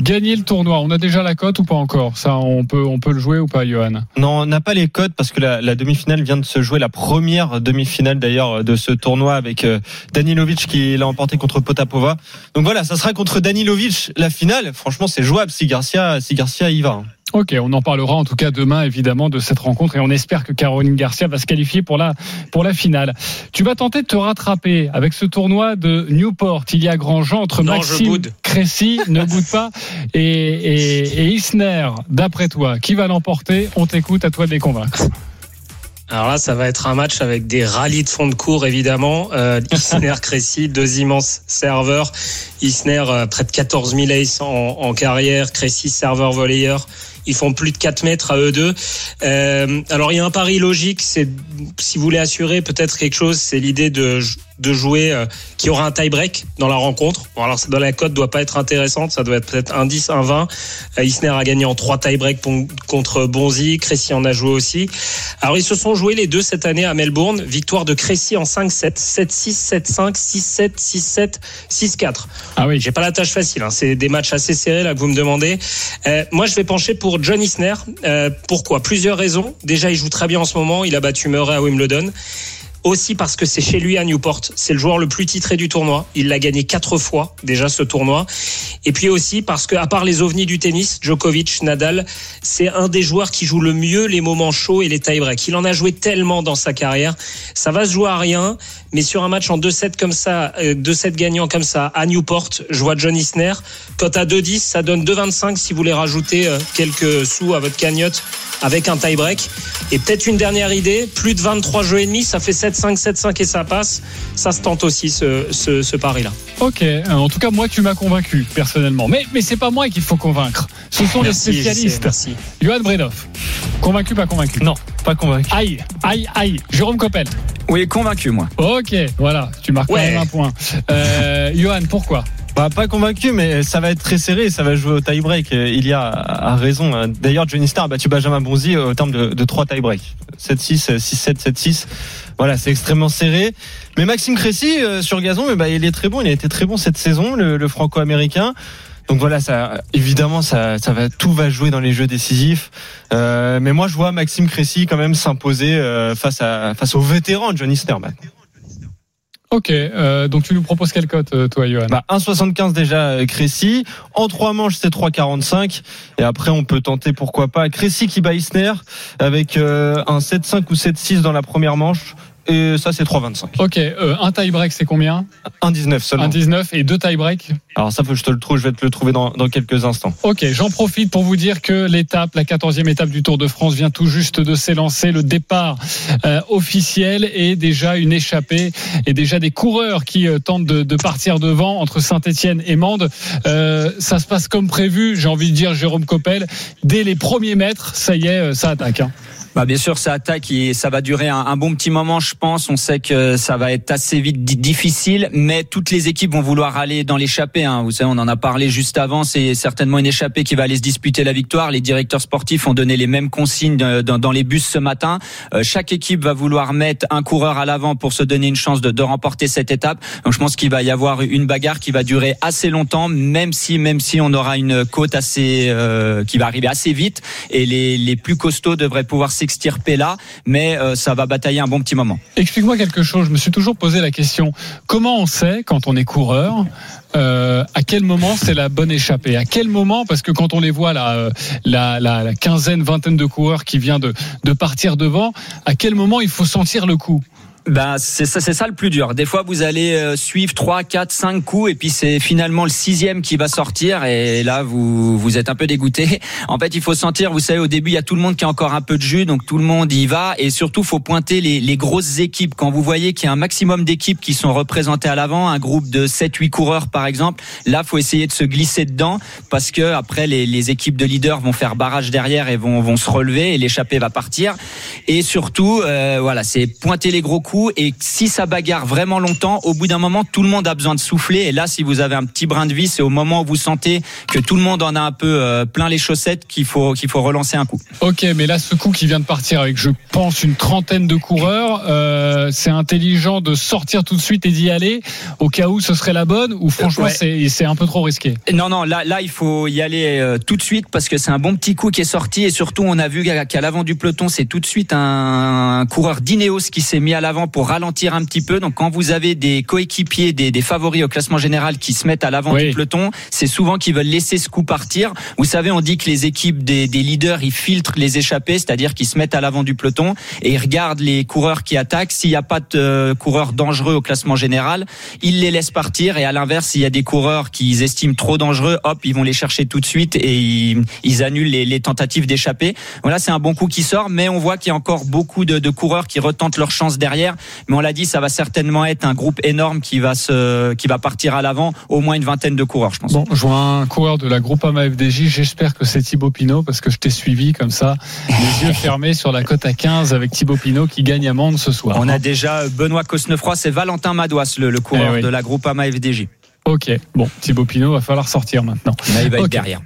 Gagner le tournoi, on a déjà la cote ou pas encore? Ça, on peut, on peut le jouer ou pas, Johan? Non, on n'a pas les codes parce que la, la demi-finale vient de se jouer, la première demi-finale d'ailleurs de ce tournoi avec euh, Danilovic qui l'a emporté contre Potapova. Donc voilà, ça sera contre Danilovic la finale. Franchement, c'est jouable si Garcia, si Garcia y va. Ok, on en parlera en tout cas demain évidemment de cette rencontre et on espère que Caroline Garcia va se qualifier pour la pour la finale. Tu vas tenter de te rattraper avec ce tournoi de Newport. Il y a Grandjean entre Non, Maxime. Cressy, (laughs) ne boude pas, et, et, et Isner. D'après toi, qui va l'emporter? On t'écoute, à toi de les convaincre. Alors là, ça va être un match avec des rallyes de fond de cours, évidemment. Euh, Isner, (laughs) Crécy, deux immenses serveurs. Isner, euh, près de 14 000 aces en, en carrière. Crécy, serveur volleyeur. Ils font plus de 4 mètres à eux deux. Euh, alors, il y a un pari logique. C'est, si vous voulez assurer peut-être quelque chose, c'est l'idée de, de jouer euh, qu'il y aura un tie-break dans la rencontre. Bon, alors, ça doit, la cote doit pas être intéressante. Ça doit être peut-être un 10, un 20. Euh, Isner a gagné en 3 tie-break contre Bonzi. Crécy en a joué aussi. Alors, ils se sont joués les deux cette année à Melbourne. Victoire de Crécy en 5-7, 7-6, 7-5, 6-7, 6-7, 6-4. Ah oui, J'ai pas la tâche facile. Hein. C'est des matchs assez serrés là que vous me demandez. Euh, moi, je vais pencher pour John Isner. Euh, pourquoi? Plusieurs raisons. Déjà, il joue très bien en ce moment. Il a battu Murray à Wimbledon. Aussi parce que c'est chez lui à Newport. C'est le joueur le plus titré du tournoi. Il l'a gagné quatre fois déjà ce tournoi. Et puis aussi parce que, à part les ovnis du tennis, Djokovic, Nadal, c'est un des joueurs qui joue le mieux les moments chauds et les tie-breaks. Il en a joué tellement dans sa carrière. Ça va se jouer à rien. Mais sur un match en 2-7 comme ça, euh, 2-7 gagnants comme ça, à Newport, je vois John Isner. Cote à 2-10, ça donne 2-25 si vous voulez rajouter euh, quelques sous à votre cagnotte avec un tie-break. Et peut-être une dernière idée, plus de 23 jeux et demi, ça fait 7-5, 7-5 et ça passe. Ça se tente aussi ce, ce, ce pari-là. ok. Euh, En tout cas, moi, tu m'as convaincu personnellement. Mais mais c'est pas moi qu'il faut convaincre. Ce sont Merci, les spécialistes. Merci. Johan Bredov, convaincu, pas convaincu? Non, pas convaincu. Aïe, aïe, aïe. Jérôme Coppel. Oui, convaincu moi. Ok, voilà, tu marques Ouais. quand même un point. Euh, Johan, pourquoi? Bah, pas convaincu, mais ça va être très serré ça va jouer au tie-break. Il y a, a raison. D'ailleurs, Johnny Star a battu Benjamin Bonzi au terme de, de 3 tie-break. 7-6, euh, 6-7, 7-6. Voilà, c'est extrêmement serré. Mais Maxime Cressy, euh, sur gazon, eh ben, il est très bon. Il a été très bon cette saison, le, le franco-américain. Donc voilà, ça, évidemment, ça, ça va, tout va jouer dans les jeux décisifs. Euh, mais moi, je vois Maxime Cressy quand même s'imposer euh, face à face au vétéran Johnny Snerman. Ok, euh, donc tu nous proposes quelle cote, toi, Johan? Bah 1,75 déjà Crécy. En trois manches, c'est 3,45. Et après, on peut tenter pourquoi pas Crécy qui bat Isner avec euh, un 7,5 ou 7,6 dans la première manche. Et ça c'est 3,25. Ok, euh, un tie break c'est combien 1,19 seulement. 1,19 et deux tie break Alors ça, faut que je te le trouve, je vais te le trouver dans, dans quelques instants. Ok, j'en profite pour vous dire que l'étape, la 14e étape du Tour de France vient tout juste de s'élancer. Le départ euh, officiel est déjà une échappée et déjà des coureurs qui euh, tentent de, de partir devant entre Saint-Etienne et Mende. Ça se passe comme prévu, j'ai envie de dire Jérôme Coppel. Dès les premiers mètres, ça y est, ça attaque. hein. Bah bien sûr, ça attaque et ça va durer un, bon petit moment, je pense. On sait que ça va être assez vite di- difficile, mais toutes les équipes vont vouloir aller dans l'échappée. Hein. Vous savez, on en a parlé juste avant. C'est certainement une échappée qui va aller se disputer la victoire. Les directeurs sportifs ont donné les mêmes consignes euh, dans, les bus ce matin. Euh, chaque équipe va vouloir mettre un coureur à l'avant pour se donner une chance de, de remporter cette étape. Donc je pense qu'il va y avoir une bagarre qui va durer assez longtemps, même si même si on aura une côte assez euh, qui va arriver assez vite et les, les plus costauds devraient pouvoir s'extirper là, mais euh, ça va batailler un bon petit moment. Explique-moi quelque chose. Je me suis toujours posé la question comment on sait quand on est coureur? Euh, à quel moment c'est la bonne échappée? À quel moment? Parce que quand on les voit là, euh, la, quinzaine, vingtaine de coureurs qui vient de, partir devant, à quel moment il faut sentir le coup? Ben c'est ça, le plus dur. Des fois, vous allez euh, suivre trois, quatre, cinq coups, et puis c'est finalement le sixième qui va sortir, et là vous vous êtes un peu dégoûté. En fait, il faut sentir. Vous savez, au début, il y a tout le monde qui a encore un peu de jus, donc tout le monde y va, et surtout, faut pointer les, grosses équipes. Quand vous voyez qu'il y a un maximum d'équipes qui sont représentées à l'avant, un groupe de 7 huit coureurs par exemple, là, faut essayer de se glisser dedans, parce que après les, équipes de leaders vont faire barrage derrière et vont vont se relever, et l'échappée va partir. Et surtout, euh, voilà, c'est pointer les gros coups. Et si ça bagarre vraiment longtemps, au bout d'un moment, tout le monde a besoin de souffler. Et là, si vous avez un petit brin de vie, c'est au moment où vous sentez que tout le monde en a un peu euh, plein les chaussettes qu'il faut qu'il faut relancer un coup. Ok, mais là, ce coup qui vient de partir avec, je pense, une trentaine de coureurs, euh, c'est intelligent de sortir tout de suite et d'y aller au cas où ce serait la bonne ou franchement, Ouais. c'est un peu trop risqué Non, non, là, là, il faut y aller euh, tout de suite parce que c'est un bon petit coup qui est sorti et surtout, on a vu qu'à l'avant du peloton, c'est tout de suite un, coureur d'Ineos qui s'est mis à l'avant pour ralentir un petit peu. Donc, quand vous avez des coéquipiers, des, des favoris au classement général qui se mettent à l'avant Oui. du peloton, c'est souvent qu'ils veulent laisser ce coup partir. Vous savez, on dit que les équipes des, des leaders, ils filtrent les échappées, c'est-à-dire qu'ils se mettent à l'avant du peloton et ils regardent les coureurs qui attaquent. S'il n'y a pas de euh, coureurs dangereux au classement général, ils les laissent partir et à l'inverse, s'il y a des coureurs qu'ils estiment trop dangereux, hop, ils vont les chercher tout de suite et ils, ils annulent les, les tentatives d'échapper. Voilà, c'est un bon coup qui sort, mais on voit qu'il y a encore beaucoup de, de coureurs qui retentent leur chance derrière. Mais on l'a dit, ça va certainement être un groupe énorme qui va se, qui va partir à l'avant, au moins une vingtaine de coureurs, je pense. Bon, je vois un coureur de la Groupama FDJ. J'espère que c'est Thibaut Pinot parce que je t'ai suivi comme ça, les yeux (laughs) fermés sur la cote à 15 avec Thibaut Pinot qui gagne à Mende ce soir. On a déjà Benoît Cosnefroy, c'est Valentin Madouas, le, le coureur Eh oui. de la Groupama FDJ. Ok, bon, Thibaut Pinot va falloir sortir maintenant. Là, il va Ok. être derrière.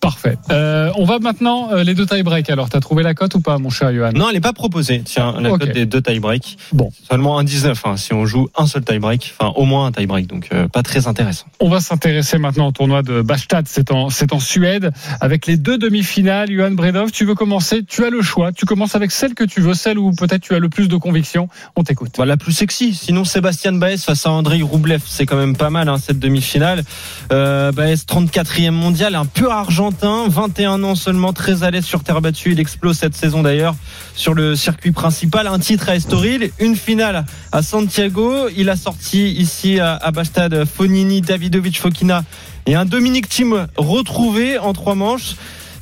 Parfait. Euh, on va maintenant euh, les deux tie break. Alors, t'as trouvé la cote ou pas, mon cher Johan Non, elle n'est pas proposée. Tiens, la cote des deux tie-break. Bon. Seulement 1,19 hein, si on joue un seul tie-break. Enfin, au moins un tie-break. Donc, euh, pas très intéressant. On va s'intéresser maintenant au tournoi de Bastad. C'est en, c'est en Suède avec les deux demi-finales. Johan Bredov, tu veux commencer? Tu as le choix. Tu commences avec celle que tu veux, celle où peut-être tu as le plus de conviction. On t'écoute. Bah, la plus sexy. Sinon, Sébastien Baez face à Andrei Roublev, c'est quand même pas mal hein, cette demi-finale. Baez 34e mondial, un pur argentin, 21 ans seulement, très à l'aise sur terre battue. Il explose cette saison d'ailleurs sur le circuit principal. Un titre à Estoril, une finale à Santiago. Il a sorti ici à, à Bastad Fonini, Davidovic, Fokina et un Dominique Thiem retrouvé en trois manches.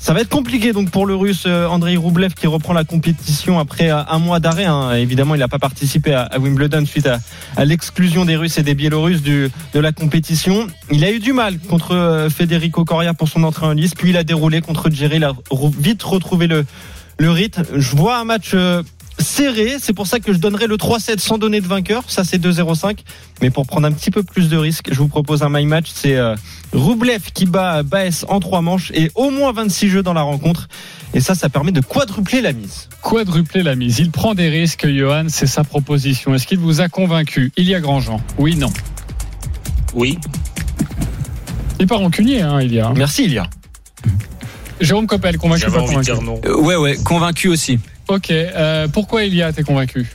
Ça va être compliqué donc pour le russe euh, Andrei Roublev qui reprend la compétition après euh, un mois d'arrêt. hein. Évidemment, il n'a pas participé à, Wimbledon suite à, l'exclusion des Russes et des Biélorusses du, de la compétition. Il a eu du mal contre euh, Federico Coria pour son entrée en lice, puis il a déroulé contre Jerry. Il a vite retrouvé le, le rythme. Je vois un match serré. C'est pour ça que je donnerai le 3-7 sans donner de vainqueur. Ça, c'est 2-0-5. Mais pour prendre un petit peu plus de risques, je vous propose un my match. C'est euh, Roublev qui bat Baez en trois manches et au moins 26 jeux dans la rencontre. Et ça, ça permet de quadrupler la mise. Quadrupler la mise. Il prend des risques, Johan. C'est sa proposition. Est-ce qu'il vous a convaincu? Il y a Grandjean. Oui, non. Oui. Il n'est pas rancunier, hein, il y a. Merci, Ilia. Jérôme Coppel, convaincu pas convaincu? Euh, ouais, ouais, convaincu aussi. Ok. euh, pourquoi il y a T'es convaincu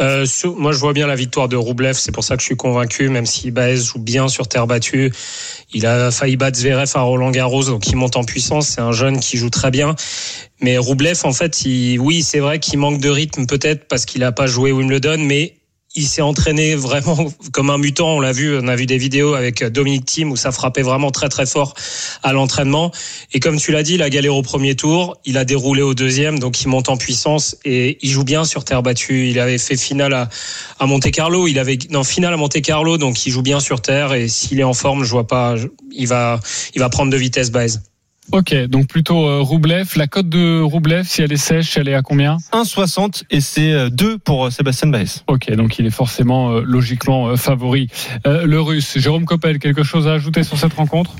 Euh, moi, je vois bien la victoire de Roublev. C'est pour ça que je suis convaincu, même si Baez joue bien sur terre battue. Il a failli battre Zverev à Roland Garros, donc il monte en puissance. C'est un jeune qui joue très bien. Mais Roublev, en fait, il, oui, c'est vrai qu'il manque de rythme peut-être parce qu'il n'a pas joué Wimbledon, mais il s'est entraîné vraiment comme un mutant. On l'a vu, on a vu des vidéos avec Dominique Thiem où ça frappait vraiment très très fort à l'entraînement. Et comme tu l'as dit, il a galéré au premier tour, il a déroulé au deuxième, donc il monte en puissance et il joue bien sur terre battue. Il avait fait finale à, à Monte Carlo, il avait non finale à Monte Carlo, donc il joue bien sur terre. Et s'il est en forme, je vois pas, il va, il va prendre de vitesse Baez. Ok, donc plutôt euh, Roublev. La cote de Roublev, si elle est sèche, elle est à combien 1,60 et c'est 2 pour euh, Sébastien Baez. Ok, donc il est forcément euh, logiquement euh, favori. Euh, le russe, Jérôme Coppel, quelque chose à ajouter sur cette rencontre?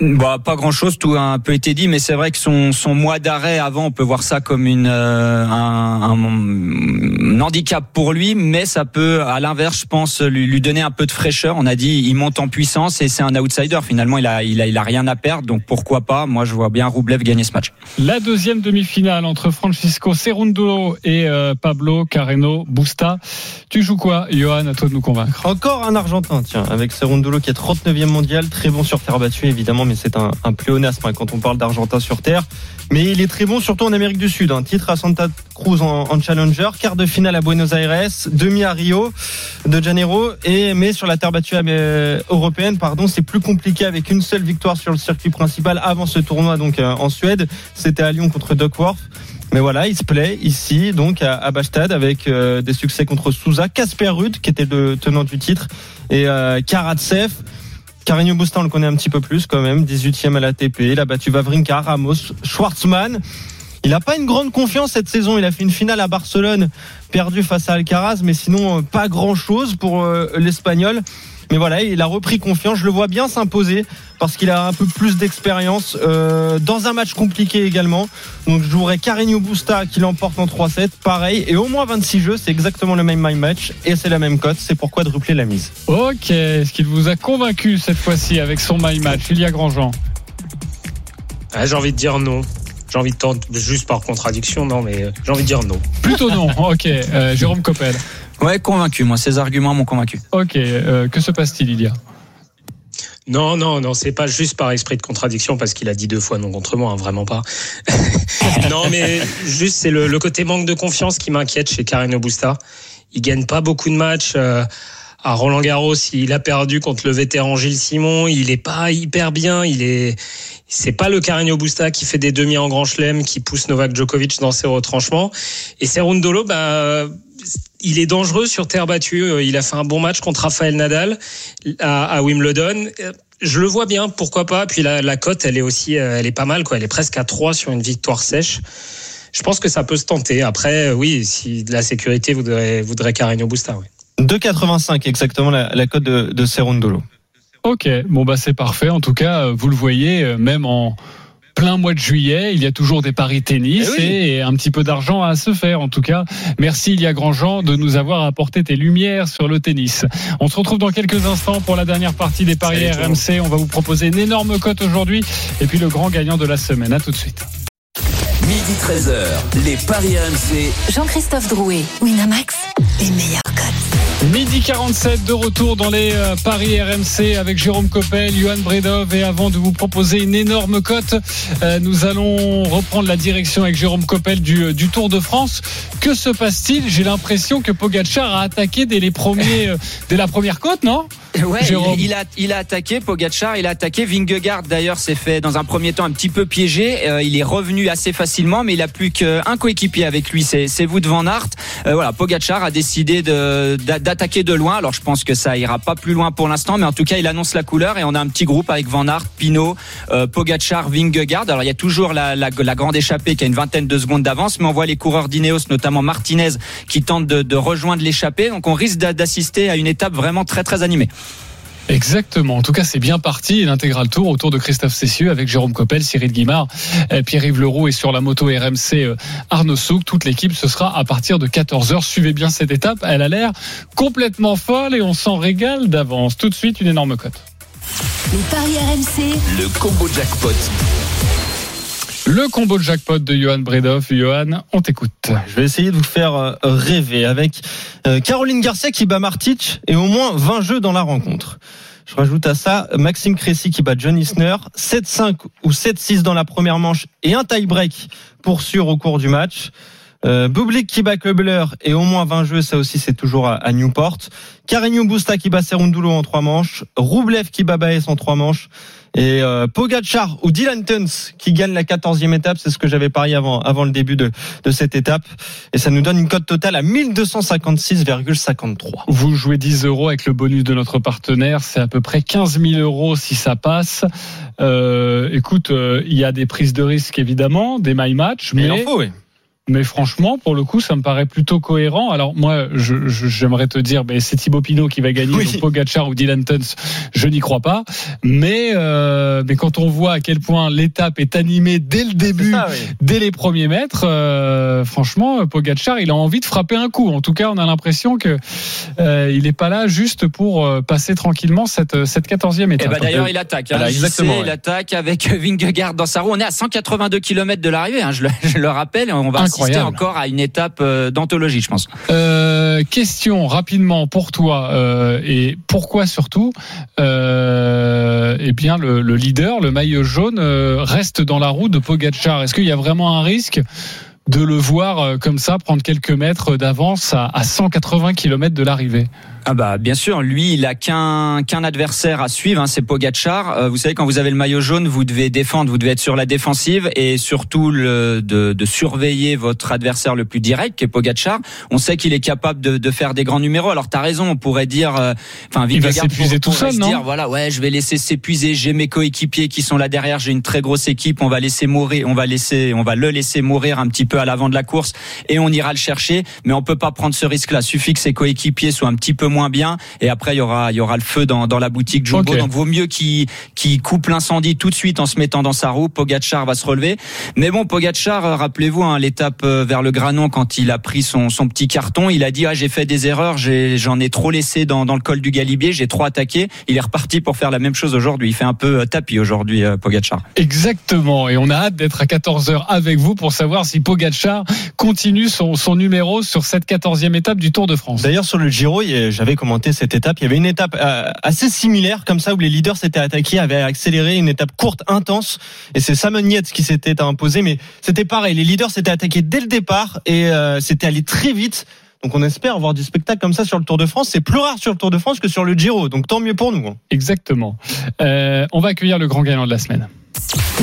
Bah, pas grand chose, tout a un peu été dit, mais c'est vrai que son, son mois d'arrêt avant, on peut voir ça comme une, euh, un, un- un handicap pour lui, mais ça peut, à l'inverse, je pense, lui, lui donner un peu de fraîcheur. On a dit, il monte en puissance et c'est un outsider. Finalement, il a, il a, il a rien à perdre, donc pourquoi pas? Moi, je vois bien Roublev gagner ce match. La deuxième demi-finale entre Francisco Cerundolo et euh, Pablo Carreno Busta. Tu joues quoi, Johan? À toi de nous convaincre. Encore un Argentin, tiens, avec Cerundolo qui est 39e mondial, très bon sur terre battue évidemment, mais c'est un, pléonasme hein, quand on parle d'Argentin sur terre. Mais il est très bon surtout en Amérique du Sud. Un titre à Santa Cruz en, en Challenger, quart de finale à Buenos Aires, demi à Rio de Janeiro, et mais sur la terre battue euh, européenne, pardon, c'est plus compliqué avec une seule victoire sur le circuit principal avant ce tournoi donc euh, en Suède. C'était à Lyon contre Duckworth. Mais voilà, il se plaît ici, donc à, Bastad, avec euh, des succès contre Souza, Casper Ruud, qui était le tenant du titre, et Karatsev. Carreño Busta, on le connaît un petit peu plus quand même, 18e à l'ATP. Il a battu Vavrinka, Ramos, Schwartzmann. Il n'a pas une grande confiance cette saison. Il a fait une finale à Barcelone, perdu face à Alcaraz, mais sinon euh, pas grand-chose pour euh, l'Espagnol. Mais voilà, il a repris confiance. Je le vois bien s'imposer parce qu'il a un peu plus d'expérience euh, dans un match compliqué également. Donc je jouerai Carreño Busta qui l'emporte en 3-7, pareil, et au moins 26 jeux, c'est exactement le même my match et c'est la même cote. C'est pourquoi de replier la mise. Ok, est-ce qu'il vous a convaincu cette fois-ci avec son My Match Il y a Grandjean? Ah, j'ai envie de dire non. J'ai envie de tenter, juste par contradiction, non, mais euh, j'ai envie de dire non. Plutôt non. Ok, euh, Jérôme Coppel. Ouais, convaincu. Moi, ces arguments m'ont convaincu. Ok, euh, que se passe-t-il, Lydia? Non, non, non, c'est pas juste par esprit de contradiction parce qu'il a dit deux fois non contre moi, hein, vraiment pas. (laughs) non, mais juste c'est le, le côté manque de confiance qui m'inquiète chez Carreno Busta. Il gagne pas beaucoup de matchs. euh, à Roland Garros, il a perdu contre le vétéran Gilles Simon. Il est pas hyper bien. Il est, c'est pas le Carreno Busta qui fait des demi en Grand Chelem, qui pousse Novak Djokovic dans ses retranchements. Et Cerundolo, bah, il est dangereux sur terre battue. Il a fait un bon match contre Rafael Nadal à, à Wimbledon. Je le vois bien, pourquoi pas. Puis la, la cote, elle est aussi, euh, elle est pas mal, quoi. Elle est presque à 3 sur une victoire sèche. Je pense que ça peut se tenter. Après, euh, oui, si de la sécurité voudrait, voudrait Carreño Busta, oui. 2,85 exactement la, la cote de, de. Ok, bon bah c'est parfait. En tout cas, euh, vous le voyez, euh, même en plein mois de juillet, il y a toujours des paris tennis Eh oui. et un petit peu d'argent à se faire. En tout cas, merci Ilia Grandjean de nous avoir apporté tes lumières sur le tennis. On se retrouve dans quelques instants pour la dernière partie des paris Salut. RMC. On va vous proposer une énorme cote aujourd'hui et puis le grand gagnant de la semaine. À tout de suite. Midi 13h, les Paris RMC. Jean-Christophe Drouet, Winamax, les meilleurs codes. Midi 47 de retour dans les euh, paris RMC avec Jérôme Coppel, Johan Bredov et avant de vous proposer une énorme cote, euh, nous allons reprendre la direction avec Jérôme Coppel du, euh, du Tour de France. Que se passe-t-il? J'ai l'impression que Pogacar a attaqué dès les premiers, dès la première côte, non? Ouais, Jérôme. il, il a, il a attaqué Pogacar, il a attaqué Vingegaard d'ailleurs s'est fait dans un premier temps un petit peu piégé. Euh, il est revenu assez facilement, mais il a plus qu'un coéquipier avec lui, c'est c'est Wout van Aert. Euh, voilà, Pogacar a décidé d'a- d'attaquer de loin. Alors je pense que ça ira pas plus loin pour l'instant, mais en tout cas il annonce la couleur et on a un petit groupe avec Van Aert, Pinot, euh, Pogacar, Vingegaard. Alors il y a toujours la, la, grande échappée qui a une vingtaine de secondes d'avance, mais on voit les coureurs d'Ineos, notamment Martinez, qui tentent de, de rejoindre l'échappée. Donc on risque d'a- d'assister à une étape vraiment très très animée. Exactement. En tout cas, c'est bien parti. L'intégral tour autour de Christophe Cessieux avec Jérôme Coppel, Cyril Guimard, euh, Pierre-Yves Leroux et sur la moto RMC euh, Arnaud Souk. Toute l'équipe, ce sera à partir de 14h. Suivez bien cette étape. Elle a l'air complètement folle et on s'en régale d'avance. Tout de suite, une énorme cote. Les paris RMC, Le combo jackpot. Le combo de jackpot de Johan Bredoff. Johan, on t'écoute. Je vais essayer de vous faire euh, rêver avec euh, Caroline Garcia qui bat Martic et au moins 20 jeux dans la rencontre. Je rajoute à ça Maxime Cressy qui bat John Isner, 7-5 ou 7-6 dans la première manche et un tie-break pour sûr au cours du match. Euh, Bublik qui bat Kubler et au moins 20 jeux, ça aussi c'est toujours à, à Newport. Carreño Busta qui bat Serundulo en trois manches. Roublev qui bat Baez en trois manches. Et euh, Pogacar ou Dylan Tuns qui gagne la 14e étape, c'est ce que j'avais parié avant, avant le début de, de cette étape. Et ça nous donne une cote totale à 1256,53. Vous jouez 10 euros avec le bonus de notre partenaire, c'est à peu près 15 000 euros si ça passe. Euh, écoute, euh, il y a des prises de risque évidemment, des my match, Mais mais il en faut, oui. Mais franchement, pour le coup, ça me paraît plutôt cohérent. Alors moi, je- je- j'aimerais te dire, ben, c'est Thibaut Pinot qui va gagner, Oui. donc Pogacar ou Dylan Tuns, je n'y crois pas. Mais, euh, mais quand on voit à quel point l'étape est animée dès le début, ça, oui. dès les premiers mètres, euh, franchement, Pogacar, il a envie de frapper un coup. En tout cas, on a l'impression que euh, il n'est pas là juste pour euh, passer tranquillement cette cette quatorzième Et étape. bah d'ailleurs il attaque. Hein, Voilà, exactement, ouais. Il attaque avec (laughs) Vingegaard dans sa roue. On est à 182 km de l'arrivée. Hein, je, le, (laughs) je le rappelle. On va assister Incroyable. encore à une étape euh, d'anthologie, je pense. Euh, question rapidement pour toi euh, et pourquoi surtout euh, Eh bien, le, le leader, le maillot jaune, euh, reste dans la roue de Pogacar? Est-ce qu'il y a vraiment un risque de le voir euh, comme ça prendre quelques mètres d'avance à, à 180 km de l'arrivée? Ah bah bien sûr, lui il a qu'un qu'un adversaire à suivre, hein, c'est Pogacar. Euh, vous savez quand vous avez le maillot jaune, vous devez défendre, vous devez être sur la défensive et surtout le, de, de surveiller votre adversaire le plus direct, qui est Pogacar. On sait qu'il est capable de, de faire des grands numéros. Alors t'as raison, on pourrait dire, euh, enfin Il va s'épuiser tout seul, se non dire, voilà, ouais, je vais laisser s'épuiser. J'ai mes coéquipiers qui sont là derrière. J'ai une très grosse équipe. On va laisser mourir, on va laisser, on va le laisser mourir un petit peu à l'avant de la course et on ira le chercher. Mais on peut pas prendre ce risque-là. Suffit que ses coéquipiers soient un petit peu moins bien et après il y aura, il y aura le feu dans, dans la boutique Jumbo. Ok. Donc vaut mieux qu'il qu'il coupe l'incendie tout de suite en se mettant dans sa roue. Pogacar va se relever. Mais bon, Pogacar, euh, rappelez-vous hein, l'étape euh, vers le Granon quand il a pris son, son petit carton, il a dit ah j'ai fait des erreurs, j'ai- j'en ai, trop laissé dans, dans le col du Galibier, j'ai trop attaqué. Il est reparti pour faire la même chose aujourd'hui. Il fait un peu euh, tapis aujourd'hui, Pogacar. Exactement. Et on a hâte d'être à 14h avec vous pour savoir si Pogacar continue son, son numéro sur cette 14e étape du Tour de France. D'ailleurs, sur le Giro, il y a- j'avais commenté cette étape. Il y avait une étape euh, assez similaire, comme ça, où les leaders s'étaient attaqués, avaient accéléré, une étape courte, intense. Et c'est Simon Yates qui s'était imposé. Mais c'était pareil, les leaders s'étaient attaqués dès le départ et euh, c'était allé très vite. Donc on espère voir du spectacle comme ça sur le Tour de France. C'est plus rare sur le Tour de France que sur le Giro. Donc tant mieux pour nous. hein. Exactement. Euh, on va accueillir le grand gagnant de la semaine.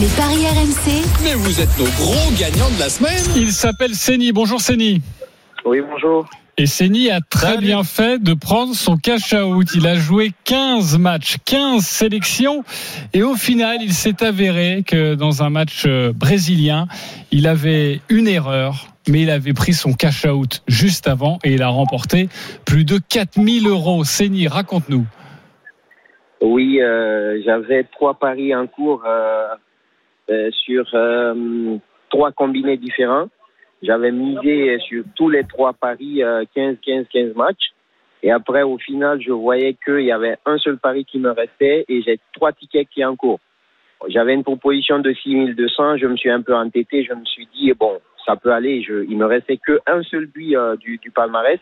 Les paris RMC, Mais vous êtes nos gros gagnants de la semaine. Il s'appelle Seni. Bonjour Seni. Oui, bonjour. Et Seni a très Salut. bien fait de prendre son cash out. Il a joué 15 matchs, 15 sélections. Et au final, il s'est avéré que dans un match euh, brésilien, il avait une erreur. Mais il avait pris son cash out juste avant et il a remporté plus de 4000 euros. Seni, raconte-nous. Oui, euh, j'avais trois paris en cours euh, euh, sur euh, trois combinés différents. J'avais misé sur tous les trois paris euh, 15, 15, 15 matchs. Et après, au final, je voyais qu'il y avait un seul pari qui me restait et j'ai trois tickets qui en cours. J'avais une proposition de 6200, je me suis un peu entêté, je me suis dit, bon, ça peut aller, je, il me restait qu'un seul but euh, du, palmarès.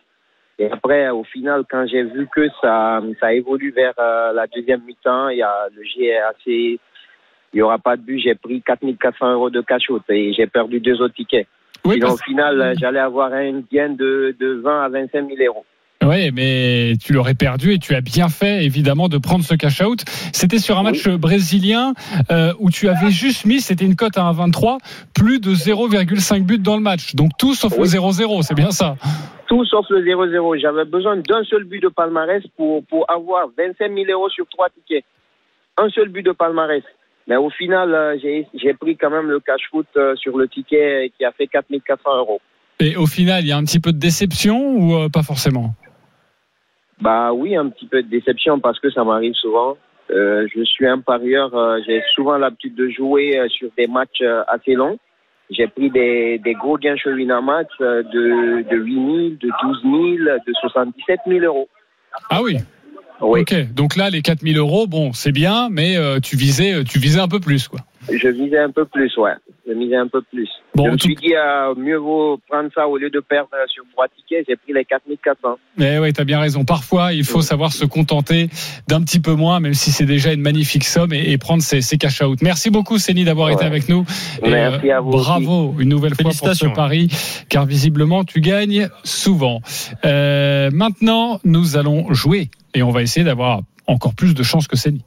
Et après, au final, quand j'ai vu que ça, ça évolue vers euh, la deuxième mi-temps, il y a le assez, il y aura pas de but, j'ai pris 4400 euros de cash-out et j'ai perdu deux autres tickets. Oui, Sinon, parce- au final, j'allais avoir un gain de, de 20 à 25 000 euros. Oui, mais tu l'aurais perdu et tu as bien fait, évidemment, de prendre ce cash-out. C'était sur un match brésilien euh, où tu avais juste mis, c'était une cote à 1,23, plus de 0,5 buts dans le match. Donc tout sauf le Oui. 0-0, c'est bien ça. Tout sauf le 0-0. J'avais besoin d'un seul but de palmarès pour, pour avoir 25 000 euros sur trois tickets. Un seul but de palmarès. Mais au final, euh, j'ai pris quand même le cash-foot euh, sur le ticket qui a fait 4 400 euros. Et au final, il y a un petit peu de déception ou euh, pas forcément? Bah oui, un petit peu de déception parce que ça m'arrive souvent. Euh, je suis un parieur, euh, j'ai souvent l'habitude de jouer euh, sur des matchs assez longs. J'ai pris des, des gros gains chez Winamax euh, de, de 8 000, de 12 000, de 77 000 euros. Ah oui. Oui, Ok. Donc là, les 4000 euros, bon, c'est bien, mais euh, tu visais, tu visais un peu plus, quoi. je visais un peu plus, ouais. Je misais un peu plus. Bon, je me tout- suis dit, euh, mieux vaut prendre ça au lieu de perdre euh, sur trois tickets. J'ai pris les 4400. Mais oui, tu as bien raison. Parfois, il faut savoir se contenter d'un petit peu moins, même si c'est déjà une magnifique somme, et, et prendre ses, ses cash out. Merci beaucoup, Céline, d'avoir été avec nous. Et, Merci à vous Bravo, une nouvelle fois pour ce pari, car visiblement, tu gagnes souvent. Euh, maintenant, nous allons jouer, et on va essayer d'avoir encore plus de chance que Céline.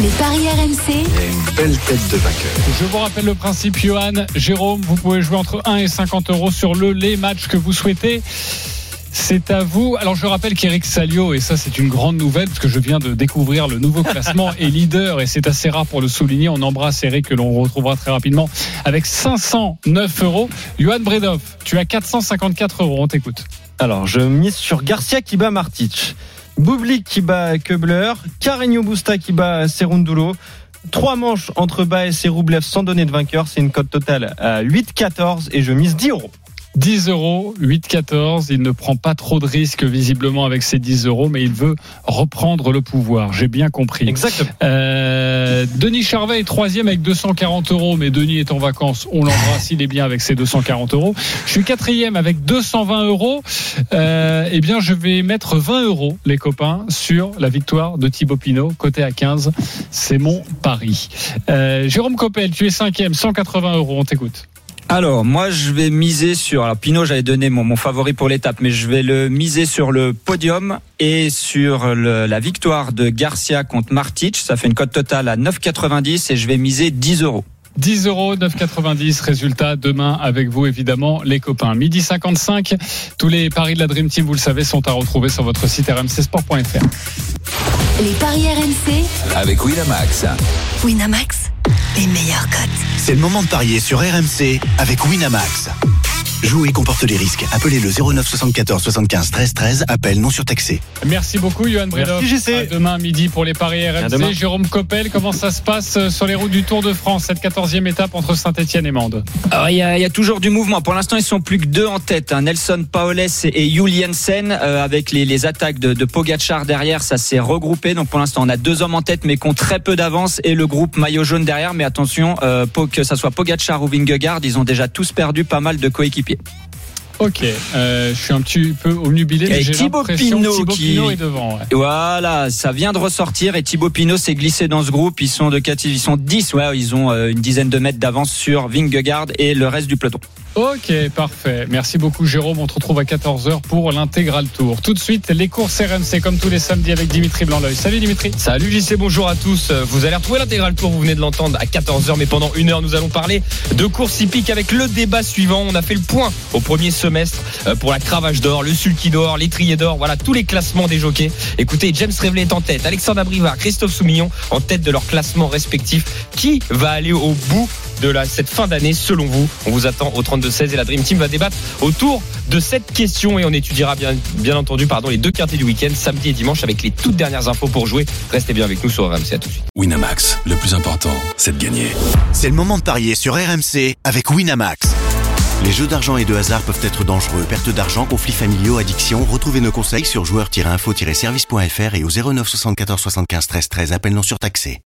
Les paris RMC, une belle tête de vainqueur. Je vous rappelle le principe, Johan, Jérôme, vous pouvez jouer entre 1 et 50 euros sur le les matchs que vous souhaitez. C'est à vous. Alors je rappelle qu'Eric Salio, et ça c'est une grande nouvelle parce que je viens de découvrir le nouveau classement, (laughs) est leader et c'est assez rare pour le souligner. On embrasse Eric que l'on retrouvera très rapidement avec 509 euros. Johan Bredov, tu as 454 euros, on t'écoute. Alors, je mise sur Garcia qui bat Martic, Bublik qui bat Keubler, Carreño Busta qui bat Serundulo. Trois manches entre Baez et Roublev sans donner de vainqueur. C'est une cote totale à 8,14 et je mise 10 euros. 10 euros, 8,14. Il ne prend pas trop de risques visiblement avec ces 10 euros, mais il veut reprendre le pouvoir. J'ai bien compris. Exactement. Euh, Denis Charvet est troisième avec 240 euros, mais Denis est en vacances. On l'embrasse, il est bien avec ses 240 euros. Je suis quatrième avec 220 euros. Euh, eh bien, je vais mettre 20 euros, les copains, sur la victoire de Thibaut Pinot, côté à 15. C'est mon pari. Euh, Jérôme Coppel, tu es cinquième, 180 euros. On t'écoute. Alors, moi, je vais miser sur. Alors, Pinot, j'avais donné mon, mon favori pour l'étape, mais je vais le miser sur le podium et sur le- la victoire de Garcia contre Martic. Ça fait une cote totale à 9,90 et je vais miser 10 euros. 10 euros, 9,90. Résultat demain avec vous, évidemment, les copains. Midi 55. Tous les paris de la Dream Team, vous le savez, sont à retrouver sur votre site rmcsport.fr. les paris RMC, Avec Winamax. Winamax, C'est le moment de parier sur RMC avec Winamax. Jouer comporte les risques. Appelez le 09 74 75 13 13. Appel non surtaxé. Merci beaucoup, Johan Bredov. Merci, JC. À demain midi pour les paris RMC. demain. Jérôme Coppel, comment ça se passe euh, sur les routes du Tour de France, cette 14e étape entre Saint-Etienne et Mende? Il y, a, il y a toujours du mouvement. Pour l'instant, ils sont plus que deux en tête. hein. Nelson Paoles et Juliensen euh, avec les, les attaques de, de Pogacar derrière. Ça s'est regroupé. Donc, pour l'instant, on a deux hommes en tête, mais qui ont très peu d'avance et le groupe maillot jaune derrière. Mais attention, euh, que ça soit Pogacar ou Vingegaard, ils ont déjà tous perdu pas mal de coéquipiers. Ok, euh, je suis un petit peu omnubilé, Et Thibaut Pinot qui- est devant. ouais. Voilà, ça vient de ressortir et Thibaut Pinot s'est glissé dans ce groupe. Ils sont de quatre- ils sont 10, ouais, ils ont euh, une dizaine de mètres d'avance sur Vingegaard et le reste du peloton. Ok, parfait. Merci beaucoup, Jérôme. On te retrouve à 14h pour l'intégral tour. Tout de suite, les courses RMC, comme tous les samedis avec Dimitri Blanc-L'œil. Salut Dimitri. Salut JC, bonjour à tous. Vous allez retrouver l'intégral tour, vous venez de l'entendre à 14h, mais pendant une heure, nous allons parler de courses hippiques avec le débat suivant. On a fait le point au premier semestre euh, pour la cravache d'or, le sulky d'or, l'étrier d'or, voilà tous les classements des jockeys. Écoutez, James Revelet est en tête, Alexandre Abrivard, Christophe Soumillon en tête de leur classement respectif. Qui va aller au bout de la, cette fin d'année selon vous On vous attend au 32-16 et la Dream Team va débattre autour de cette question et on étudiera bien, bien entendu pardon, les deux quartiers du week-end, samedi et dimanche avec les toutes dernières infos pour jouer. Restez bien avec nous sur RMC, à tout de suite. Winamax, le plus important, c'est de gagner. C'est le moment de parier sur RMC avec Winamax. Les jeux d'argent et de hasard peuvent être dangereux. Perte d'argent, conflits familiaux, addiction. Retrouvez nos conseils sur joueurs-info-service.fr et au 09 74 75 13 13. Appel non surtaxé.